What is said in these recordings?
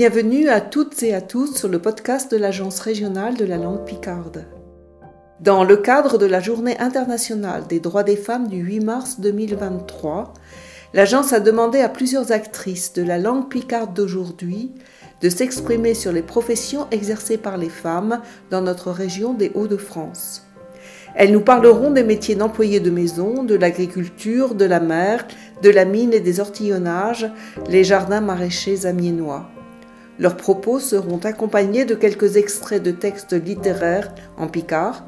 Bienvenue à toutes et à tous sur le podcast de l'Agence régionale de la langue picarde. Dans le cadre de la Journée internationale des droits des femmes du 8 mars 2023, l'agence a demandé à plusieurs actrices de la langue picarde d'aujourd'hui de s'exprimer sur les professions exercées par les femmes dans notre région des Hauts-de-France. Elles nous parleront des métiers d'employés de maison, de l'agriculture, de la mer, de la mine et des ortillonnages, les jardins maraîchers amiénois. Leurs propos seront accompagnés de quelques extraits de textes littéraires en picard,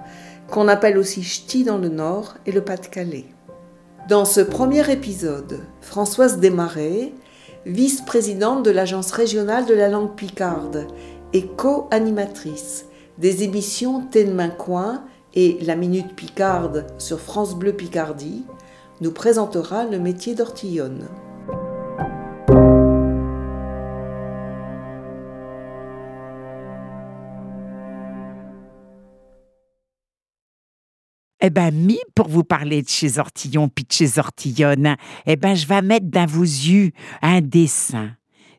qu'on appelle aussi ch'ti dans le Nord et le Pas-de-Calais. Dans ce premier épisode, Françoise Desmarais, vice-présidente de l'Agence régionale de la langue picarde et co-animatrice des émissions Ténemain Coin et La Minute Picarde sur France Bleu Picardie, nous présentera le métier d'ortillonne. Eh ben, mi, pour vous parler de chez Ortillon puis de chez Ortillonne, eh ben, je vais mettre dans vos yeux un dessin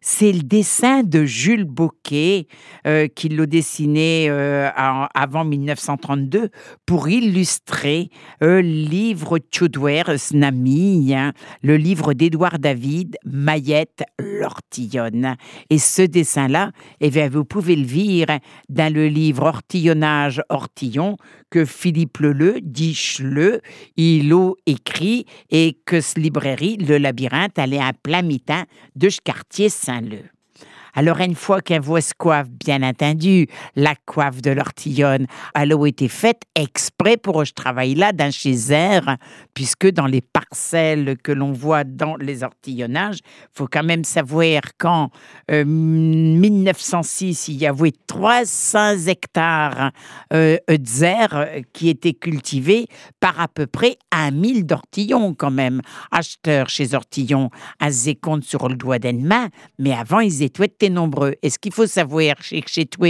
c'est le dessin de Jules Boquet, euh, qui l'a dessiné euh, avant 1932 pour illustrer euh, le livre Tchoudwer Snami, hein, le livre d'Édouard David, Maillette l'Ortillonne. Et ce dessin-là, eh bien, vous pouvez le lire dans le livre Ortillonnage Ortillon que Philippe Leleu, dit le il a écrit et que ce librairie, Le Labyrinthe, allait à plein de ce quartier Saint-Leu. Alors, une fois qu'un voit se coiffe, bien entendu, la coiffe de l'ortillonne, elle a été faite exprès pour ce travail-là dans chez R, puisque dans les parcelles que l'on voit dans les ortillonnages, il faut quand même savoir qu'en 1906, euh, il y avait 300 hectares euh, de qui étaient cultivés par à peu près un mille d'ortillons quand même. Acheteurs chez Ortillon, à compte sur le doigt d'une main, mais avant, ils étaient nombreux. Et ce qu'il faut savoir chez, chez toi,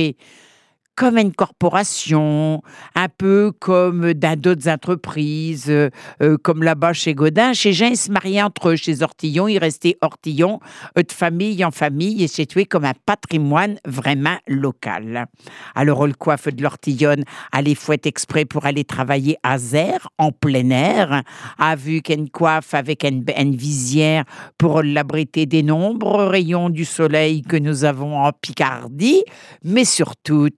comme une corporation, un peu comme dans d'autres entreprises, euh, euh, comme là-bas chez Godin. Chez Jean, ils se mariaient entre eux. Chez Ortillon, ils restaient Ortillon, de famille en famille, et situé comme un patrimoine vraiment local. Alors, le coiffe de l'Ortillonne allait fouette exprès pour aller travailler à Zer, en plein air, a vu qu'une coiffe avec une visière pour l'abriter des nombreux rayons du soleil que nous avons en Picardie, mais surtout,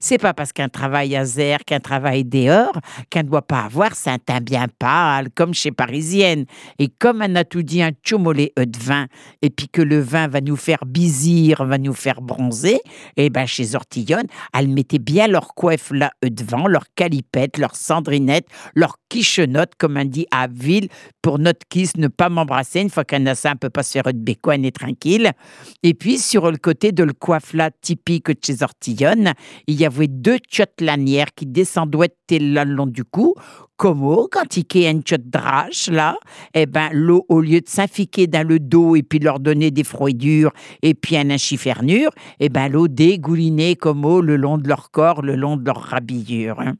c'est pas parce qu'un travail à qu'un travail dehors, qu'un ne doit pas avoir saint teint bien pâle, comme chez Parisienne. Et comme on a tout dit un chomolé de vin, et puis que le vin va nous faire bisir, va nous faire bronzer, et eh ben chez Ortillonne, elles mettaient bien leur coiffe là devant, leur calipette, leur cendrinette, leur quichenotte, comme on dit à Ville, pour notre kiss ne pas m'embrasser une fois qu'un assassin peut pas se faire de bécoine et tranquille. Et puis, sur le côté de le coiffe là typique de chez Ortillonne, il y avait deux tchottes lanières qui descendaient le long du cou, comme quand il une tchotte drache, là, eh ben, l'eau, au lieu de s'infiquer dans le dos et puis leur donner des froidures et puis un inchifernure, eh ben, l'eau dégoulinait comme eau le long de leur corps, le long de leur rhabillure. Hein.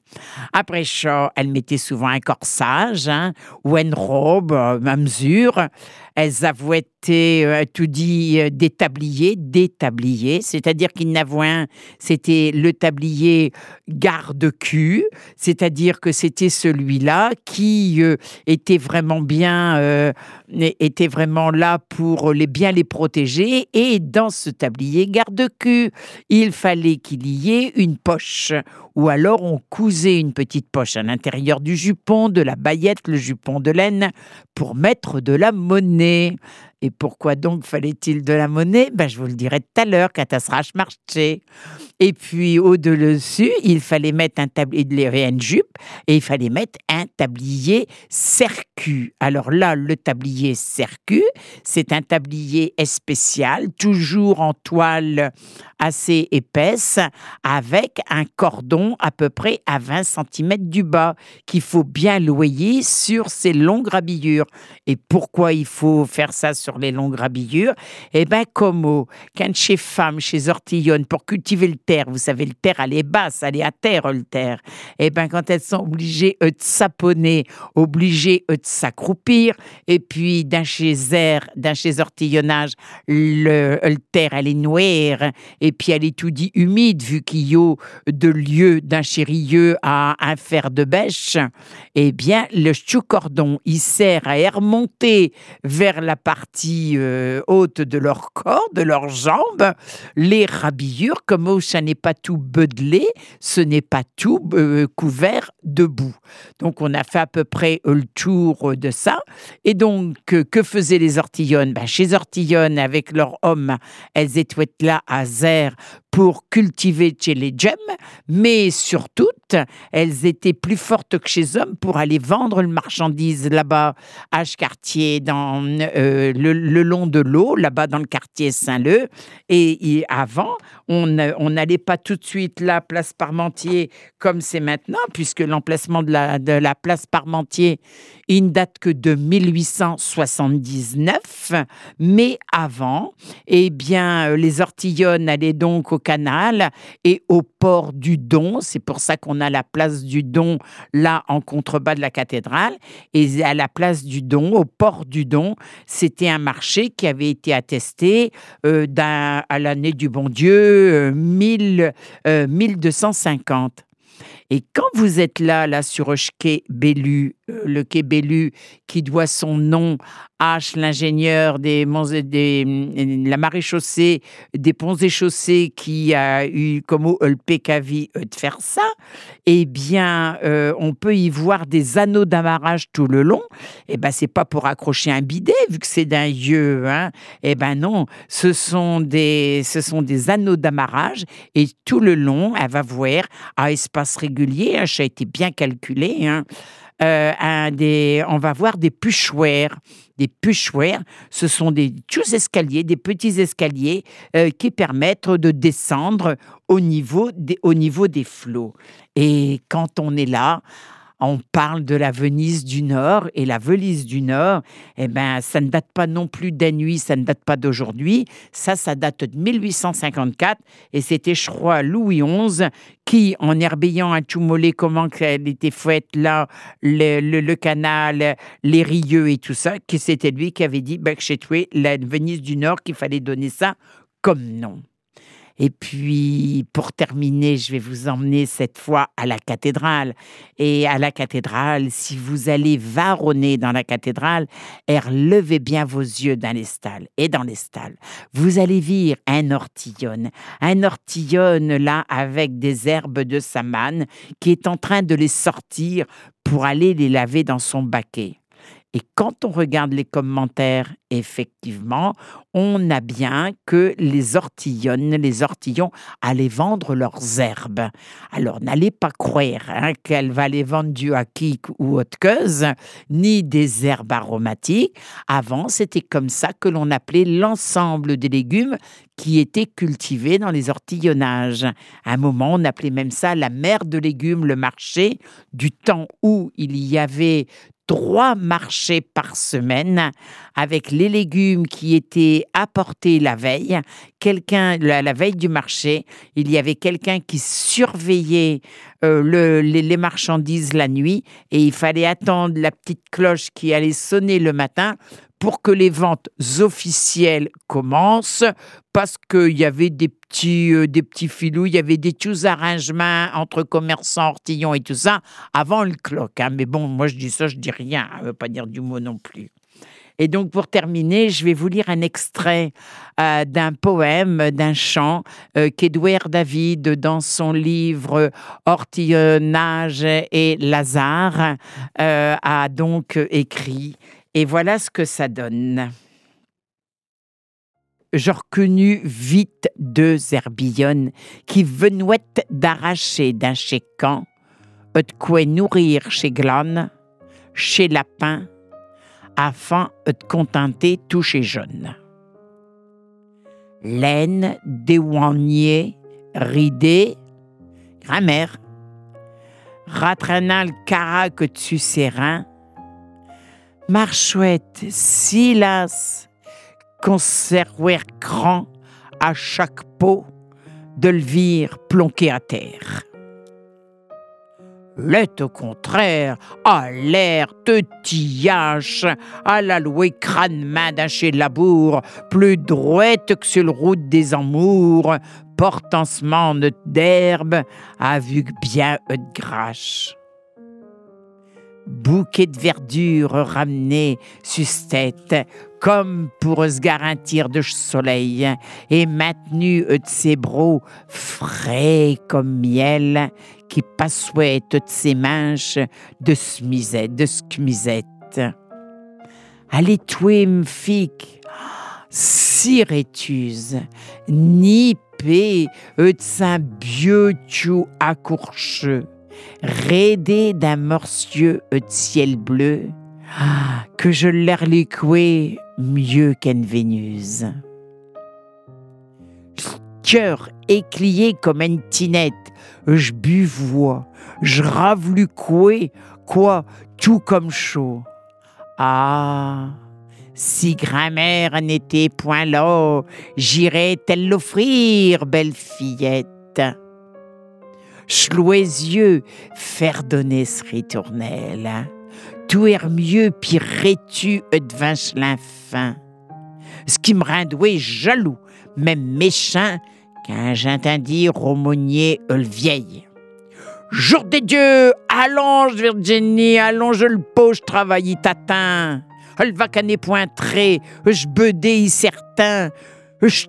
Après ça, elle mettait souvent un corsage hein, ou une robe euh, à mesure. Elles avaient été, euh, tout dit, euh, des tabliers, des tabliers, c'est-à-dire qu'il n'avait un, c'était le tablier garde-cul, c'est-à-dire que c'était celui-là qui euh, était vraiment bien, était vraiment là pour les bien les protéger. Et dans ce tablier garde-cul, il fallait qu'il y ait une poche, ou alors on cousait une petite poche à l'intérieur du jupon, de la baillette, le jupon de laine, pour mettre de la monnaie. Et pourquoi donc fallait-il de la monnaie? Ben, Je vous le dirai tout à l'heure sera marché. Et puis au-dessus, il fallait mettre un tablier de une jupe et il fallait mettre un tablier cercu. Alors là, le tablier cercu, c'est un tablier spécial, toujours en toile assez épaisse, avec un cordon à peu près à 20 cm du bas, qu'il faut bien loyer sur ces longues rhabillures. Et pourquoi il faut faire ça sur les longues rhabillures Eh bien, comme quand chez femmes, chez ortillonnes, pour cultiver le terre, vous savez, le terre, elle est basse, elle est à terre, le terre. Eh bien, quand elles sont obligées de saponner, obligées de s'accroupir, et puis d'un chez air, d'un chez ortillonnage, le, le terre, elle est noire, et puis elle est tout dit humide, vu qu'il y a de d'un chérilleux à un fer de bêche, eh bien, le chou-cordon, il sert à remonter vers la partie euh, haute de leur corps, de leurs jambes, les rhabillures, comme ça n'est pas tout bedelé, ce n'est pas tout euh, couvert de boue. Donc, on a fait à peu près le tour de ça. Et donc, que faisaient les ortillonnes? Ben, Chez ortillonnes, avec leurs hommes, elles étaient là à Zer pour cultiver chez les gemmes, mais surtout, elles étaient plus fortes que chez hommes pour aller vendre le marchandise là-bas à quartier dans euh, le, long de l'eau, là-bas dans le quartier Saint-Leu. Et, avant, on n'allait pas tout de suite là, place Parmentier, comme c'est maintenant, puisque l'emplacement de la, de la place Parmentier, il ne date que de 1879. Mais avant, eh bien, euh, les ortillonnes allaient donc au canal et au port du Don. C'est pour ça qu'on a la place du Don là en contrebas de la cathédrale. Et à la place du Don, au port du Don, c'était un marché qui avait été attesté euh, à l'année du bon Dieu, 1250. Euh, et quand vous êtes là, là sur le quai Bellu, euh, le quai Bellu qui doit son nom à l'ingénieur des, des mm, la maréchaussée, des ponts et chaussées qui a eu comme le PKV euh, de faire ça, eh bien, euh, on peut y voir des anneaux d'amarrage tout le long. Eh ben, c'est pas pour accrocher un bidet vu que c'est d'un yeux, hein. Eh ben non, ce sont des, ce sont des anneaux d'amarrage et tout le long, elle va voir à espace régulier Hein, ça a été bien calculé. Hein. Euh, on va voir des puchoirs. Des puchoirs, ce sont des escaliers, des petits escaliers euh, qui permettent de descendre au niveau des flots. Et quand on est là, on parle de la Venise du Nord et la Venise du Nord, eh ben, ça ne date pas non plus d'un nuit, ça ne date pas d'aujourd'hui. Ça, ça date de 1854 et c'était, je crois, Louis XI qui, en herbillant à Chumolé, comment elle était faite là, le, canal, les rieux et tout ça, que c'était lui qui avait dit, ben, chez la Venise du Nord, qu'il fallait donner ça comme nom. Et puis, pour terminer, je vais vous emmener cette fois à la cathédrale. Et à la cathédrale, si vous allez varonner dans la cathédrale, levez bien vos yeux dans les stalles. Et dans les stalles, vous allez voir un ortillon. Un ortillon, là, avec des herbes de samane, qui est en train de les sortir pour aller les laver dans son baquet. Et quand on regarde les commentaires, effectivement, on a bien que les ortillonnes, les ortillons allaient vendre leurs herbes. Alors n'allez pas croire hein, qu'elle va les vendre du hakik ou autre chose, ni des herbes aromatiques. Avant, c'était comme ça que l'on appelait l'ensemble des légumes qui étaient cultivés dans les ortillonnages. À un moment, on appelait même ça la mer de légumes, le marché, du temps où il y avait trois marchés par semaine avec les légumes qui étaient apportés la veille. Quelqu'un, la, veille du marché, il y avait quelqu'un qui surveillait euh, les, marchandises la nuit et il fallait attendre la petite cloche qui allait sonner le matin pour que les ventes officielles commencent, parce qu'il y avait des petits, euh, des petits filous, il y avait des tous arrangements entre commerçants, ortillons et tout ça, avant le clock. Hein. Mais bon, moi je dis ça, je dis rien, ça ne veut pas dire du mot non plus. Et donc, pour terminer, je vais vous lire un extrait euh, d'un poème, d'un chant euh, qu'Edouard David, dans son livre Ortillonnage et Lazare, a donc écrit. Et voilà ce que ça donne. Je reconnus vite deux herbillonnes qui venouettent d'arracher d'un chécan, de quoi nourrir chez Glane, chez Lapin, afin de contenter tous chez jeunes. Laine, déoigné, ridée, grammaire, ratranant le carac ses reins. Marchouette, silas, conserver grand à chaque pot de levire plonqué à terre. L'est au contraire, à l'air de tillage, à la louer crâne main d'un chez labour, plus droite que sur le route des amours, portancement d'herbe, a vu bien de grache. Bouquet de verdure ramené sur tête, comme pour se garantir de soleil, et maintenu de ses bros frais comme miel, qui passaient de ses manches de smisette, de skmisette. Allez, toi, m'fic, si rétuse, ni de saint bieux tu accourcheux, raidé d'un morcieux de ciel bleu, que je l'erliquais mieux qu'une Vénus. Cœur éclié comme une tinette, je buvois, je ravelu quoi, quoi, tout comme chaud. Ah, si grand-mère n'était point là, j'irais elle l'offrir, belle fillette. Yeux, faire donner ce ritournel. Tout est mieux, pis tu devant fin. Ce qui me rendouait jaloux, même méchant, quand j'entends dire aumônier le vieil. Jour des dieux, allonge Virginie, allonge le poche travailler tatin. Elle va caner point très, je bedé certain, je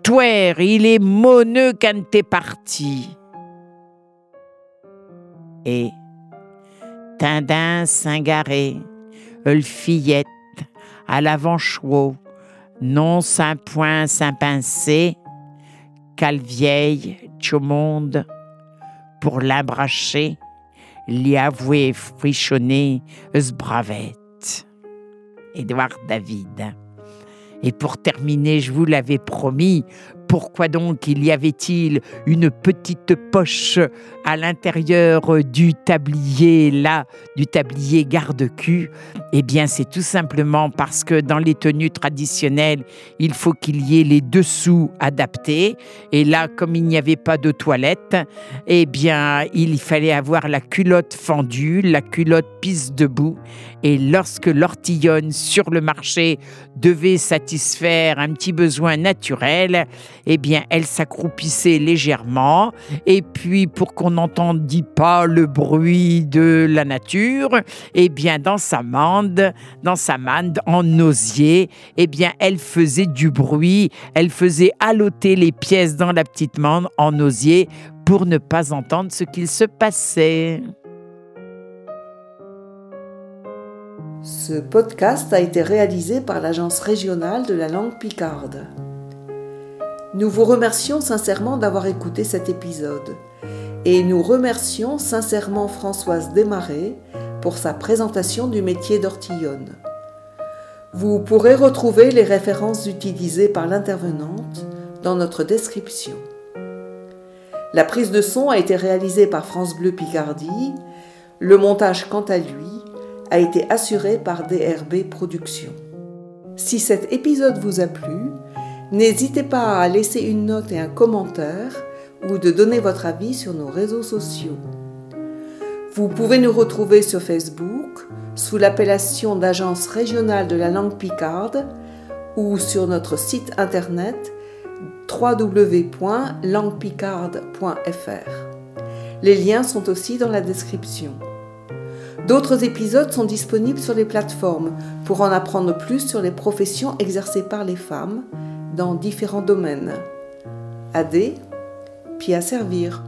il est moneux quand t'es parti. Et Tindin s'ingaré, le fillette, à l'avant chouot, non sans point sans pincé, qu'al vieille monde pour l'embracher, l'y avouer frichonner ce bravette. Édouard David. Et pour terminer, je vous l'avais promis, pourquoi donc il y avait-il une petite poche à l'intérieur du tablier, là, du tablier garde-cul? Eh bien, c'est tout simplement parce que dans les tenues traditionnelles, il faut qu'il y ait les dessous adaptés. Et là, comme il n'y avait pas de toilette, eh bien, il fallait avoir la culotte fendue, la culotte pisse debout. Et lorsque l'ortillonne sur le marché devait satisfaire un petit besoin naturel, eh bien, elle s'accroupissait légèrement. Et puis, pour qu'on n'entendit pas le bruit de la nature, eh bien, dans sa mande, dans sa mande en osier, eh bien, elle faisait du bruit. Elle faisait haloter les pièces dans la petite mande en osier pour ne pas entendre ce qu'il se passait. Ce podcast a été réalisé par l'Agence régionale de la langue picarde. Nous vous remercions sincèrement d'avoir écouté cet épisode et nous remercions sincèrement Françoise Desmarais pour sa présentation du métier d'ortillonne. Vous pourrez retrouver les références utilisées par l'intervenante dans notre description. La prise de son a été réalisée par France Bleu Picardie. Le montage, quant à lui, a été assuré par DRB Productions. Si cet épisode vous a plu, N'hésitez pas à laisser une note et un commentaire ou de donner votre avis sur nos réseaux sociaux. Vous pouvez nous retrouver sur Facebook sous l'appellation d'Agence régionale de la langue picarde ou sur notre site internet www.languepicarde.fr. Les liens sont aussi dans la description. D'autres épisodes sont disponibles sur les plateformes pour en apprendre plus sur les professions exercées par les femmes dans différents domaines. Aider, puis à servir.